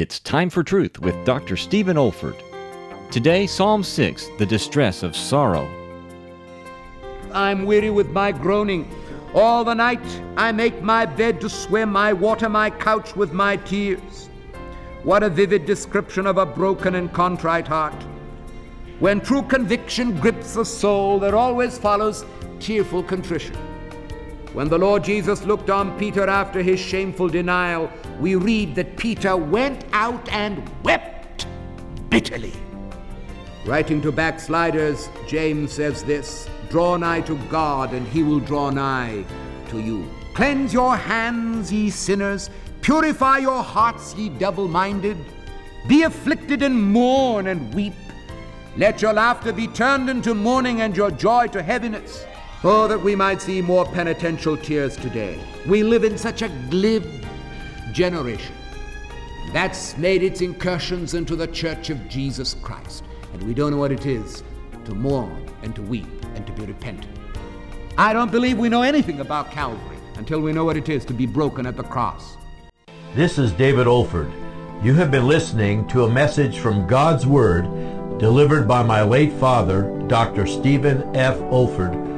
It's Time for Truth with Dr. Stephen Olford. Today, Psalm 6, the distress of sorrow. I'm weary with my groaning. All the night I make my bed to swim, I water my couch with my tears. What a vivid description of a broken and contrite heart. When true conviction grips the soul, there always follows tearful contrition. When the Lord Jesus looked on Peter after his shameful denial, we read that Peter went out and wept bitterly. Writing to backsliders, James says this Draw nigh to God, and he will draw nigh to you. Cleanse your hands, ye sinners. Purify your hearts, ye double minded. Be afflicted and mourn and weep. Let your laughter be turned into mourning and your joy to heaviness. Oh, that we might see more penitential tears today. We live in such a glib generation. That's made its incursions into the church of Jesus Christ. And we don't know what it is to mourn and to weep and to be repentant. I don't believe we know anything about Calvary until we know what it is to be broken at the cross. This is David Olford. You have been listening to a message from God's Word delivered by my late father, Dr. Stephen F. Olford,